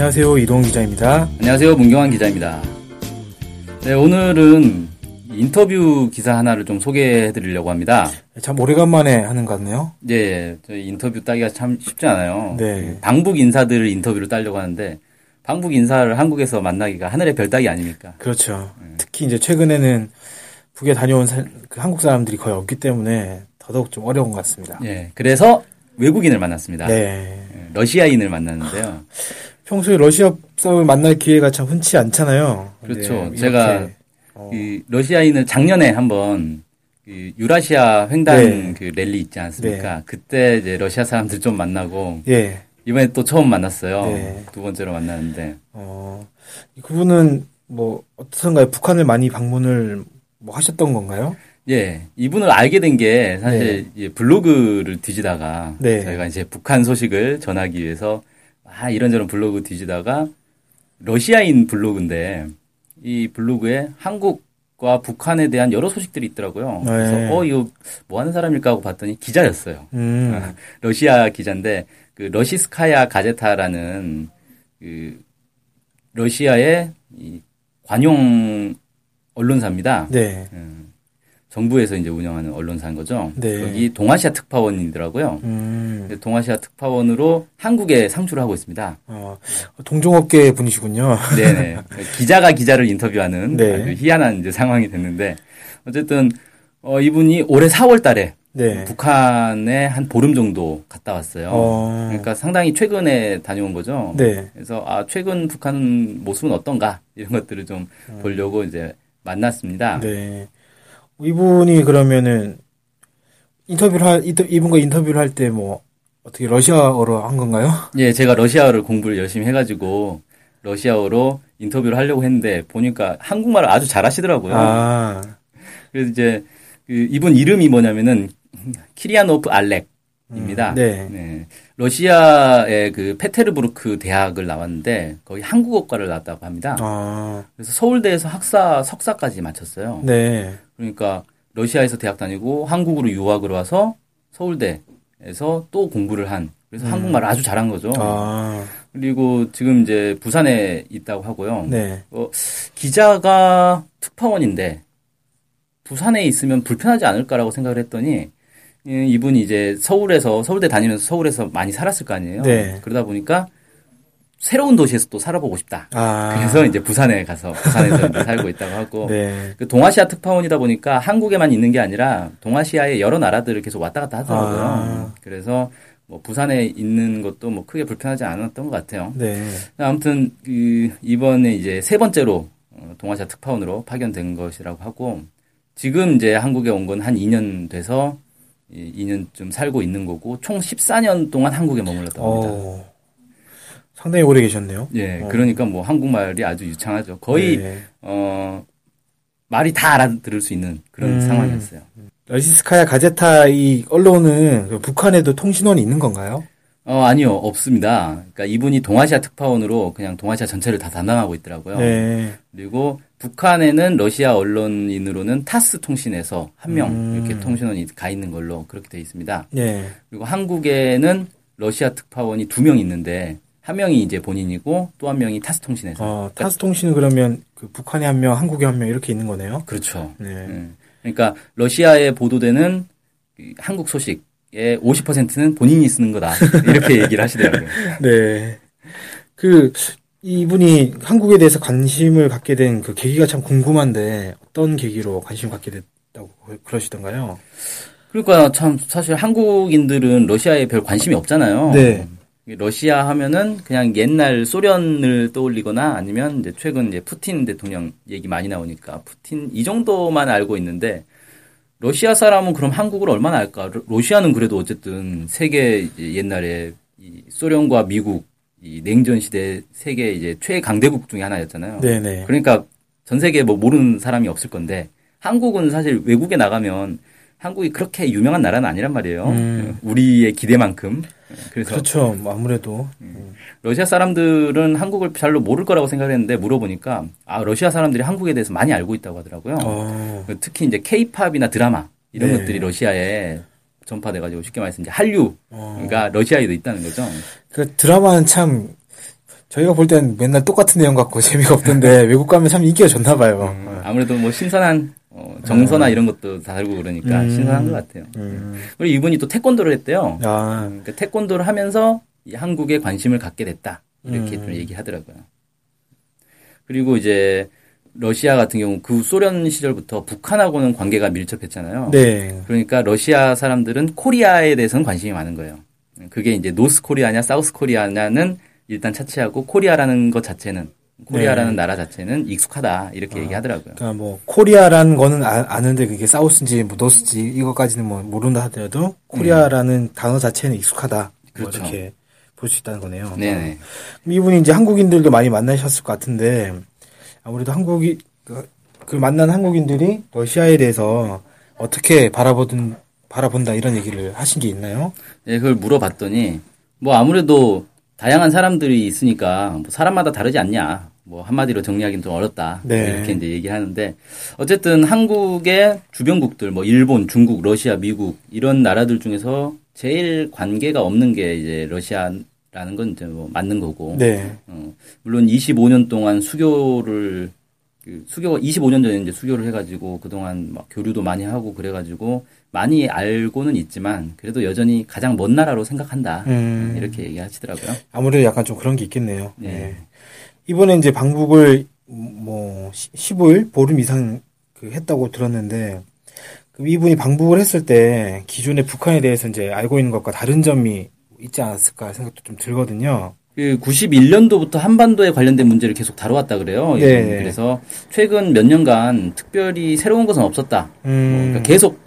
안녕하세요. 이동 기자입니다. 안녕하세요. 문경환 기자입니다. 네, 오늘은 인터뷰 기사 하나를 좀 소개해 드리려고 합니다. 참 오래간만에 하는 것 같네요. 네, 저희 인터뷰 따기가 참 쉽지 않아요. 네. 방북 인사들을 인터뷰를 따려고 하는데 방북 인사를 한국에서 만나기가 하늘의 별 따기 아닙니까? 그렇죠. 특히 이제 최근에는 북에 다녀온 사- 그 한국 사람들이 거의 없기 때문에 더더욱 좀 어려운 것 같습니다. 네, 그래서 외국인을 만났습니다. 네. 네, 러시아인을 만났는데요. 평소에 러시아 사람을 만날 기회가 참 흔치 않잖아요. 그렇죠. 근데 제가 어, 그 러시아인을 작년에 한번 그 유라시아 횡단 네. 그 랠리 있지 않습니까? 그때 이제 러시아 사람들 좀 만나고 예. 이번에 또 처음 만났어요. 네. 두 번째로 만났는데. 어, 그분은 뭐 어떻던가요? 북한을 많이 방문을 뭐 하셨던 건가요? 예, 이분을 알게 된 게 사실 이 블로그를 뒤지다가 네. 저희가 이제 북한 소식을 전하기 위해서 아 이런저런 블로그 뒤지다가 러시아인 블로그인데 이 블로그에 한국과 북한에 대한 여러 소식들이 있더라고요. 네. 그래서 어 이거 뭐 하는 사람일까 하고 봤더니 기자였어요. 음. 러시아 기자인데 그 러시스카야 가제타라는 그 러시아의 이 관용 언론사입니다. 네. 음, 정부에서 이제 운영하는 언론사인 거죠. 네. 여기 동아시아 특파원이더라고요. 음. 동아시아 특파원으로 한국에 상주를 하고 있습니다. 어, 동종업계 분이시군요. 네네. 기자가 기자를 인터뷰하는 네. 아주 희한한 이제 상황이 됐는데 어쨌든 어, 이분이 올해 4월 달에 네. 북한에 한 보름 정도 갔다 왔어요. 어. 그러니까 상당히 최근에 다녀온 거죠. 네. 그래서 아 최근 북한 모습은 어떤가 이런 것들을 좀 보려고 이제 만났습니다. 음. 네. 이분이 그러면은 인터뷰를 할 인터, 이분과 인터뷰를 할 때 뭐 어떻게 러시아어로 한 건가요? 예, 제가 러시아어를 공부를 열심히 해가지고 러시아어로 인터뷰를 하려고 했는데 보니까 한국말을 아주 잘하시더라고요. 아, 그래서 이제 그 이분 이름이 뭐냐면은 키리아노프 알렉입니다. 음, 네. 네. 러시아의 그 페테르부르크 대학을 나왔는데 거기 한국어과를 나왔다고 합니다. 아, 그래서 서울대에서 학사 석사까지 마쳤어요. 네. 그러니까 러시아에서 대학 다니고 한국으로 유학을 와서 서울대에서 또 공부를 한 그래서 한국말을 아주 잘한 거죠. 음. 아, 그리고 지금 이제 부산에 있다고 하고요. 네. 어, 기자가 특파원인데 부산에 있으면 불편하지 않을까라고 생각을 했더니 예, 이분이 이제 서울에서 서울대 다니면서 서울에서 많이 살았을 거 아니에요. 네. 그러다 보니까 새로운 도시에서 또 살아보고 싶다. 아, 그래서 이제 부산에 가서 부산에서 이제 살고 있다고 하고 네. 그 동아시아 특파원이다 보니까 한국에만 있는 게 아니라 동아시아의 여러 나라들을 계속 왔다 갔다 하더라고요. 아. 그래서 뭐 부산에 있는 것도 뭐 크게 불편하지 않았던 것 같아요. 네. 아무튼 그 이번에 이제 세 번째로 어, 동아시아 특파원으로 파견된 것이라고 하고 지금 이제 한국에 온 건 한 2년 돼서 이 2년쯤 살고 있는 거고 총 14년 동안 한국에 머물렀다고 합니다. 어, 상당히 오래 계셨네요. 예, 어. 그러니까 뭐 한국말이 아주 유창하죠. 거의 네. 어 말이 다 알아들을 수 있는 그런 음. 상황이었어요. 러시스카야 가제타 이 언론은 그 북한에도 통신원이 있는 건가요? 어 아니요 없습니다. 그러니까 이분이 동아시아 특파원으로 그냥 동아시아 전체를 다 담당하고 있더라고요. 네. 그리고 북한에는 러시아 언론인으로는 타스 통신에서 한명 음. 이렇게 통신원이 가 있는 걸로 그렇게 되어 있습니다. 네. 그리고 한국에는 러시아 특파원이 두 명 있는데 한 명이 이제 본인이고 또 한 명이 타스 통신에서. 어, 타스 통신은 그러면 그 북한에 한 명, 한국에 한 명 이렇게 있는 거네요. 그렇죠. 네. 음. 그러니까 러시아에 보도되는 그 한국 소식의 50%는 본인이 쓰는 거다 이렇게 얘기를 하시더라고요. 네. 그, 이분이 한국에 대해서 관심을 갖게 된 그 계기가 참 궁금한데, 어떤 계기로 관심을 갖게 됐다고 그러시던가요? 그러니까 참 사실 한국인들은 러시아에 별 관심이 없잖아요. 네. 러시아 하면은 그냥 옛날 소련을 떠올리거나 아니면 이제 최근 이제 푸틴 대통령 얘기 많이 나오니까 푸틴 이 정도만 알고 있는데 러시아 사람은 그럼 한국을 얼마나 알까? 러- 러시아는 그래도 어쨌든 세계 옛날에 이 소련과 미국 이 냉전 시대 세계 이제 최강대국 중에 하나였잖아요. 네네. 그러니까 전 세계에 뭐 모르는 사람이 없을 건데 한국은 사실 외국에 나가면 한국이 그렇게 유명한 나라는 아니란 말이에요. 음. 우리의 기대만큼. 그래서 그렇죠. 뭐 아무래도 러시아 사람들은 한국을 잘로 모를 거라고 생각했는데 물어보니까 아 러시아 사람들이 한국에 대해서 많이 알고 있다고 하더라고요. 어, 특히 이제 케이팝이나 드라마 이런 네. 것들이 러시아에 전파돼가지고 쉽게 말해서 이제 한류가 어. 러시아에도 있다는 거죠. 그 드라마는 참 저희가 볼 땐 맨날 똑같은 내용 같고 재미가 없던데 외국 가면 참 인기가 좋나 봐요. 아무래도 뭐 신선한 어, 정서나 이런 것도 다르고 그러니까 음. 신선한 것 같아요. 음. 그리고 이분이 또 태권도를 했대요. 아, 그러니까 태권도를 하면서 이 한국에 관심을 갖게 됐다. 이렇게 음. 좀 얘기하더라고요. 그리고 이제 러시아 같은 경우 그 소련 시절부터 북한하고는 관계가 밀접했잖아요. 네. 그러니까 러시아 사람들은 코리아에 대해서는 관심이 많은 거예요. 그게 이제 North Korea냐 South Korea냐는 일단 차치하고 Korea라는 것 자체는 Korea라는 네. 나라 자체는 익숙하다 이렇게 얘기하더라고요. 그러니까 뭐 Korea라는 거는 아, 는데 그게 South인지 뭐 North인지 이거까지는 뭐 모른다 하더라도 Korea라는 단어 자체는 익숙하다. 뭐 그렇죠. 이렇게 볼 수 있다는 거네요. 네네. 그럼 이분이 이제 한국인들도 많이 만나셨을 것 같은데 아무래도 한국이 그, 그 만난 한국인들이 러시아에 대해서 어떻게 바라보든 바라본다 이런 얘기를 하신 게 있나요? 네, 그걸 물어봤더니 뭐 아무래도 다양한 사람들이 있으니까 뭐 사람마다 다르지 않냐. 뭐 한마디로 정리하기는 좀 어렵다. 네. 이렇게 이제 얘기하는데 어쨌든 한국의 주변국들 뭐 일본, 중국, 러시아, 미국 이런 나라들 중에서 제일 관계가 없는 게 이제 러시아라는 건 이제 뭐 맞는 거고. 네. 어, 물론 25년 동안 수교를 그 수교가 25년 전에 이제 수교를 해가지고 그동안 막 교류도 많이 하고 그래가지고 많이 알고는 있지만 그래도 여전히 가장 먼 나라로 생각한다 음. 이렇게 얘기하시더라고요. 아무래도 약간 좀 그런 게 있겠네요. 네. 네. 이번에 이제 방북을 뭐 15일 보름 이상 그 했다고 들었는데 그럼 이분이 방북을 했을 때 기존의 북한에 대해서 이제 알고 있는 것과 다른 점이 있지 않았을까 생각도 좀 들거든요. 그 91년도부터 한반도에 관련된 문제를 계속 다뤄왔다 그래요. 네. 그래서 최근 몇 년간 특별히 새로운 것은 없었다. 음. 그러니까 계속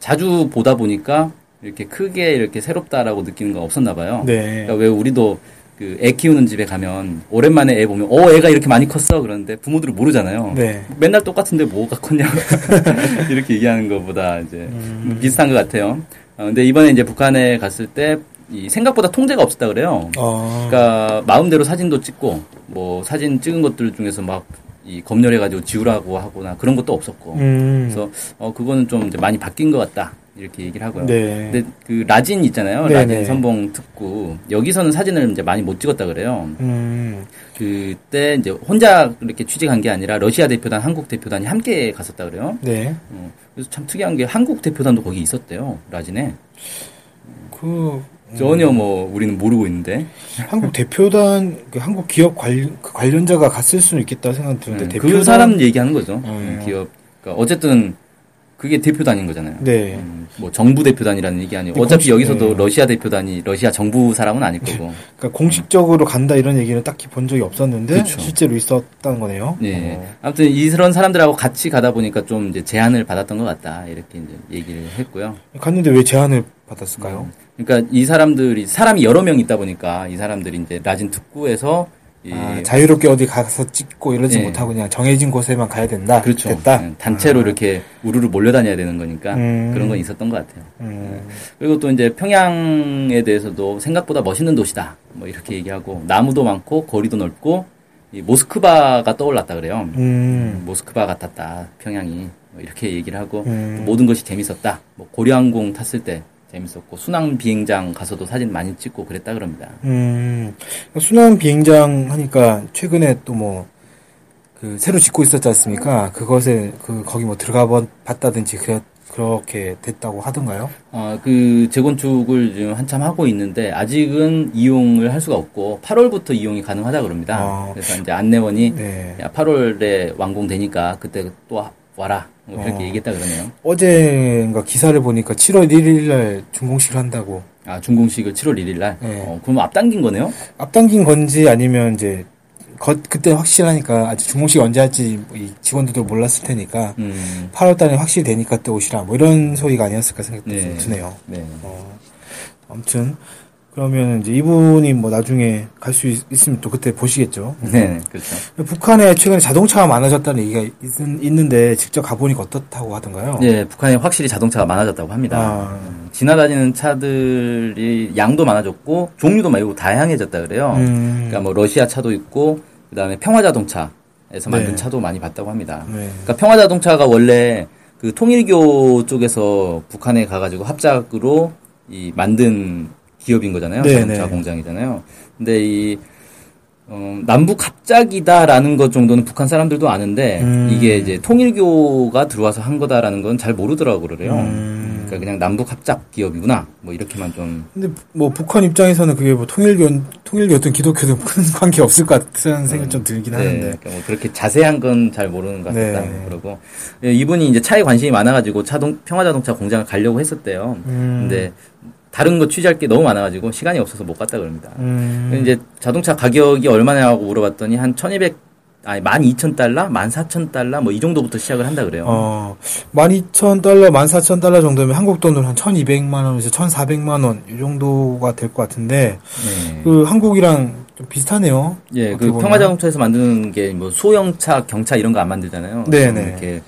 자주 보다 보니까 이렇게 크게 이렇게 새롭다라고 느끼는 건 없었나 봐요. 네. 그러니까 왜 우리도 그 애 키우는 집에 가면 오랜만에 애 보면 어 애가 이렇게 많이 컸어 그러는데 부모들은 모르잖아요. 네. 맨날 똑같은데 뭐가 컸냐 이렇게 얘기하는 것보다 이제 음. 비슷한 것 같아요. 어, 근데 이번에 이제 북한에 갔을 때이 생각보다 통제가 없었다 그래요. 어. 그러니까 마음대로 사진도 찍고 뭐 사진 찍은 것들 중에서 막 이 검열해가지고 지우라고 하거나 그런 것도 없었고 음. 그래서 어 그거는 좀 이제 많이 바뀐 것 같다 이렇게 얘기를 하고요. 네. 근데 그 라진 있잖아요. 네, 라진 네. 선봉 특구 여기서는 사진을 이제 많이 못 찍었다 그래요. 음. 그때 이제 혼자 이렇게 취직한 게 아니라 러시아 대표단, 한국 대표단이 함께 갔었다 그래요. 네. 어, 그래서 참 특이한 게 한국 대표단도 거기 있었대요. 라진에 그 전혀 뭐 우리는 모르고 있는데 한국 대표단 그 한국 기업 관련 그 관련자가 갔을 수는 있겠다 생각 드는데 음, 대표단 그 사람 얘기하는 거죠. 음. 기업 그러니까 어쨌든 그게 대표단인 거잖아요. 네. 음, 뭐 정부 대표단이라는 얘기 아니고 어차피 공식- 여기서도 네. 러시아 대표단이 러시아 정부 사람은 아닐 거고. 그러니까 공식적으로 간다 이런 얘기는 딱히 본 적이 없었는데 그쵸. 실제로 있었다는 거네요. 네. 어. 아무튼 이런 사람들하고 같이 가다 보니까 좀 이제 제안을 받았던 것 같다. 이렇게 이제 얘기를 했고요. 갔는데 왜 제안을 받았을까요? 그러니까 이 사람들이 사람이 여러 명 있다 보니까 이 사람들이 이제 라진 특구에서 이 아, 자유롭게 어디 가서 찍고 이러지 예. 못하고 그냥 정해진 곳에만 가야 된다. 그렇죠. 됐다. 네, 단체로 이렇게 우르르 몰려다녀야 되는 거니까 음. 그런 건 있었던 것 같아요. 음. 그리고 또 이제 평양에 대해서도 생각보다 멋있는 도시다. 뭐 이렇게 얘기하고 나무도 많고 거리도 넓고 이 모스크바가 떠올랐다 그래요. 음. 모스크바 같았다. 평양이 뭐 이렇게 얘기를 하고 음. 또 모든 것이 재밌었다. 뭐 고려항공 탔을 때 재밌었고 순항 비행장 가서도 사진 많이 찍고 그랬다 그럽니다. 음. 순환 비행장 하니까 최근에 또 뭐, 그, 새로 짓고 있었지 않습니까? 그것에, 그, 거기 뭐 들어가 봐- 봤다든지, 그래, 그렇게 됐다고 하던가요? 어, 그 재건축을 지금 한참 하고 있는데 아직은 이용을 할 수가 없고 8월부터 이용이 가능하다 그럽니다. 아. 그래서 이제 안내원이 네. 야 8월에 완공되니까 그때 또 와라 뭐 그렇게 어. 얘기했다 그러네요. 어제인가 기사를 보니까 7월 1일 날 준공식을 한다고. 아 중공식을 7월 1일 날. 네. 어, 그럼 앞당긴 거네요? 앞당긴 건지 아니면 이제, 거, 그때 확실하니까 아직 준공식 언제 할지 이 직원들도 몰랐을 테니까 음. 8월 달에 확실히 되니까 또 오시라 뭐 이런 소리가 아니었을까 생각도 네. 드네요. 네. 어, 아무튼 그러면 이제 이분이 뭐 나중에 갈 수 있으면 또 그때 보시겠죠. 네, 그렇죠. 북한에 최근에 자동차가 많아졌다는 얘기가 있, 는데 직접 가보니까 어떻다고 하던가요? 예, 북한에 확실히 자동차가 많아졌다고 합니다. 아, 음, 지나다니는 차들이 양도 많아졌고 종류도 매우 다양해졌다 그래요. 음, 그러니까 뭐 러시아 차도 있고 그다음에 평화 자동차 에서 만든 네. 차도 많이 봤다고 합니다. 네. 그러니까 평화 자동차가 원래 그 통일교 쪽에서 북한에 가가지고 합작으로 이 만든 기업인 거잖아요. 네, 자동차 네. 공장이잖아요. 근데 이 어, 남북 합작이다라는 것 정도는 북한 사람들도 아는데 음. 이게 이제 통일교가 들어와서 한 거다라는 건 잘 모르더라고 그래요. 음. 그러니까 그냥 남북 합작 기업이구나. 뭐 이렇게만 좀 근데 뭐 북한 입장에서는 그게 뭐 통일교 통일교든 기독교든 큰 관계 없을 것 같다는 생각이 좀 들긴 네, 하는데. 그러니까 뭐 그렇게 자세한 건 잘 모르는 것 같다. 네. 그러고 예, 이분이 이제 차에 관심이 많아가지고 차동 평화자동차 공장을 가려고 했었대요. 음. 근데 다른 거 취재할 게 너무 많아가지고 시간이 없어서 못 갔다 그럽니다. 음. 이제 자동차 가격이 얼마냐고 물어봤더니 한 1200, 아니 12,000달러, 14,000달러 뭐 이 정도부터 시작을 한다 그래요. 어, 12,000달러, 14,000달러 정도면 한국 돈으로 한 1,200만 원에서 1,400만 원, 이 정도가 될 것 같은데, 네. 그 한국이랑 좀 비슷하네요. 예, 그. 평화자동차에서 만드는 게 뭐 소형차, 경차 이런 거 안 만들잖아요. 네네. 좀 이렇게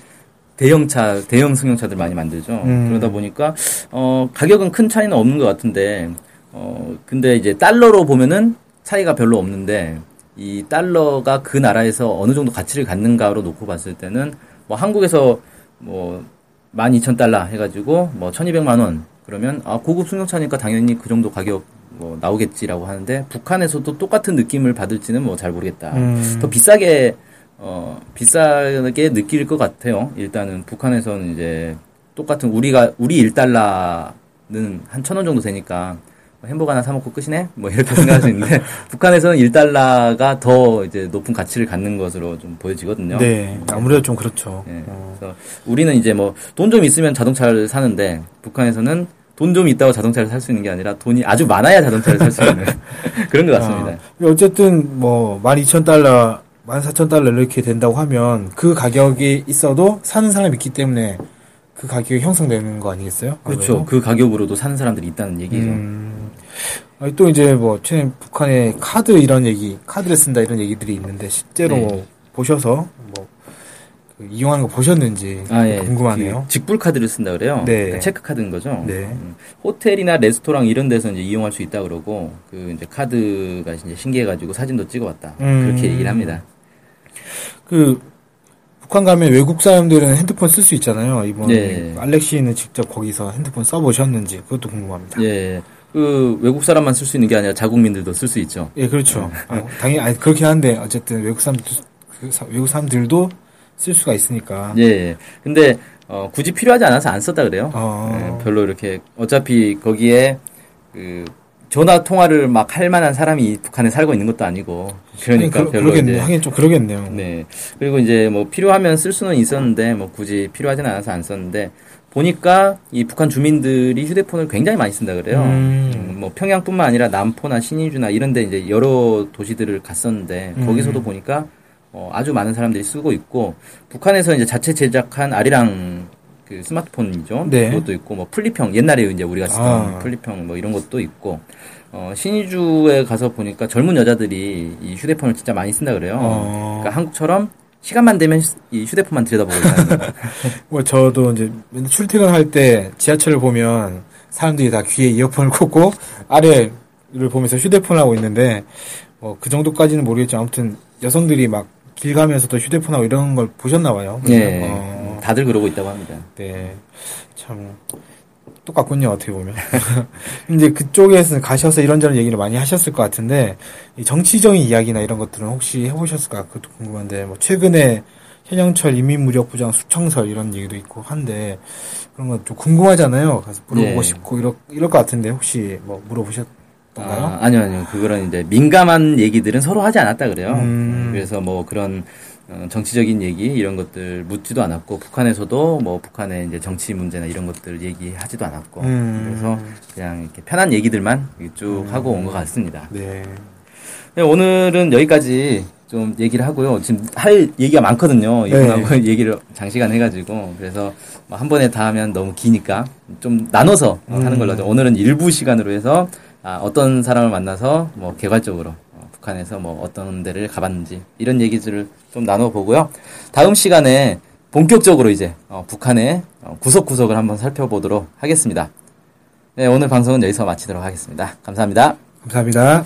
대형차, 대형 승용차들 많이 만들죠. 음. 그러다 보니까 어 가격은 큰 차이는 없는 것 같은데 어 근데 이제 달러로 보면은 차이가 별로 없는데 이 달러가 그 나라에서 어느 정도 가치를 갖는가로 놓고 봤을 때는 뭐 한국에서 뭐 12,000달러 해가지고 뭐 1,200만 원 그러면 아 고급 승용차니까 당연히 그 정도 가격 뭐 나오겠지라고 하는데 북한에서도 똑같은 느낌을 받을지는 뭐 잘 모르겠다. 음. 더 비싸게 어 비싸게 느낄 것 같아요. 일단은 북한에서는 이제 똑같은 우리가 우리 1달러는 한 천 원 정도 되니까 뭐 햄버거 하나 사 먹고 끝이네 뭐 이렇게 생각할 수 있는데 북한에서는 1달러가 더 이제 높은 가치를 갖는 것으로 좀 보여지거든요. 네, 아무래도 좀 그렇죠. 예. 어. 그래서 우리는 이제 뭐 돈 좀 있으면 자동차를 사는데 북한에서는 돈 좀 있다고 자동차를 살 수 있는 게 아니라 돈이 아주 많아야 자동차를 살 수 있는 그런 것 같습니다. 아, 어쨌든 뭐 12,000달러, 14,000달러 이렇게 된다고 하면 그 가격이 있어도 사는 사람이 있기 때문에 그 가격이 형성되는 거 아니겠어요? 그렇죠. 아무래도? 그 가격으로도 사는 사람들이 있다는 얘기죠. 음, 아니, 또 이제 뭐 최근 북한의 카드 이런 얘기, 카드를 쓴다 이런 얘기들이 있는데 실제로 네. 뭐 보셔서 뭐그 이용하는 거 보셨는지 아, 예. 궁금하네요. 그 직불 카드를 쓴다 그래요. 네. 그러니까 체크 카드인 거죠. 네. 음, 호텔이나 레스토랑 이런 데서 이제 이용할 수 있다 그러고 그 이제 카드가 이제 신기해가지고 사진도 찍어왔다. 음. 그렇게 얘기를 합니다. 그 북한 가면 외국 사람들은 핸드폰 쓸 수 있잖아요. 이번 네. 알렉시는 직접 거기서 핸드폰 써 보셨는지 그것도 궁금합니다. 예. 그 외국 사람만 쓸 수 있는 게 아니라 자국민들도 쓸 수 있죠. 예, 그렇죠. 아, 당연히 아니 그렇긴 한데 어쨌든 외국 사람들 그 사- 외국 사람들도 쓸 수가 있으니까. 예, 예. 근데 어, 굳이 필요하지 않아서 안 썼다 그래요. 어. 예, 별로 이렇게 어차피 거기에 그 전화 통화를 막 할 만한 사람이 북한에 살고 있는 것도 아니고 그러니까 하긴 별로 그러겠네. 이제 하긴 좀 그러겠네요. 네. 그리고 이제 뭐 필요하면 쓸 수는 있었는데 뭐 굳이 필요하지는 않아서 안 썼는데 보니까 이 북한 주민들이 휴대폰을 굉장히 많이 쓴다 그래요. 음. 음, 뭐 평양뿐만 아니라 남포나 신의주나 이런데 이제 여러 도시들을 갔었는데 음. 거기서도 보니까 어, 아주 많은 사람들이 쓰고 있고 북한에서 이제 자체 제작한 아리랑 그 스마트폰이죠. 네. 그것도 있고 뭐 플리평 옛날에 이제 우리가 쓰던 아. 플리평 뭐 이런 것도 있고 어, 신의주에 가서 보니까 젊은 여자들이 이 휴대폰을 진짜 많이 쓴다 그래요. 어. 그러니까 한국처럼 시간만 되면 이 휴대폰만 들여다보고 있다는 거. 뭐 저도 이제 출퇴근할 때 지하철을 보면 사람들이 다 귀에 이어폰을 꽂고 아래를 보면서 휴대폰 하고 있는데 뭐 그 정도까지는 모르겠지만 아무튼 여성들이 막 길 가면서도 휴대폰 하고 이런 걸 보셨나 봐요. 예, 어, 다들 그러고 있다고 합니다. 네. 참 똑같군요 어떻게 보면. 이제 그쪽에서 가셔서 이런저런 얘기를 많이 하셨을 것 같은데 이 정치적인 이야기나 이런 것들은 혹시 해보셨을까 그것도 궁금한데 뭐 최근에 현영철 인민무력부장 수청설 이런 얘기도 있고 한데 그런 건 좀 궁금하잖아요. 가서 물어보고 예. 싶고 이럴 이럴 것 같은데 혹시 뭐 물어보셨던가요? 아, 아니요, 아니요. 그거는 이제 민감한 얘기들은 서로 하지 않았다 그래요. 음. 그래서 뭐 그런 어, 정치적인 얘기 이런 것들 묻지도 않았고 북한에서도 뭐 북한의 이제 정치 문제나 이런 것들 얘기하지도 않았고 음. 그래서 그냥 이렇게 편한 얘기들만 쭉 하고 온 것 같습니다. 네. 네, 오늘은 여기까지 좀 얘기를 하고요. 지금 할 얘기가 많거든요. 이분하고 네. 얘기를 장시간 해가지고 그래서 뭐한 번에 다 하면 너무 기니까 좀 나눠서 어, 하는 걸로 하죠. 오늘은 일부 시간으로 해서 아, 어떤 사람을 만나서 뭐 개괄적으로 어, 북한에서 뭐 어떤 데를 가봤는지 이런 얘기들을 좀 나눠보고요. 다음 시간에 본격적으로 이제 어, 북한의 어, 구석구석을 한번 살펴보도록 하겠습니다. 네, 오늘 방송은 여기서 마치도록 하겠습니다. 감사합니다. 감사합니다.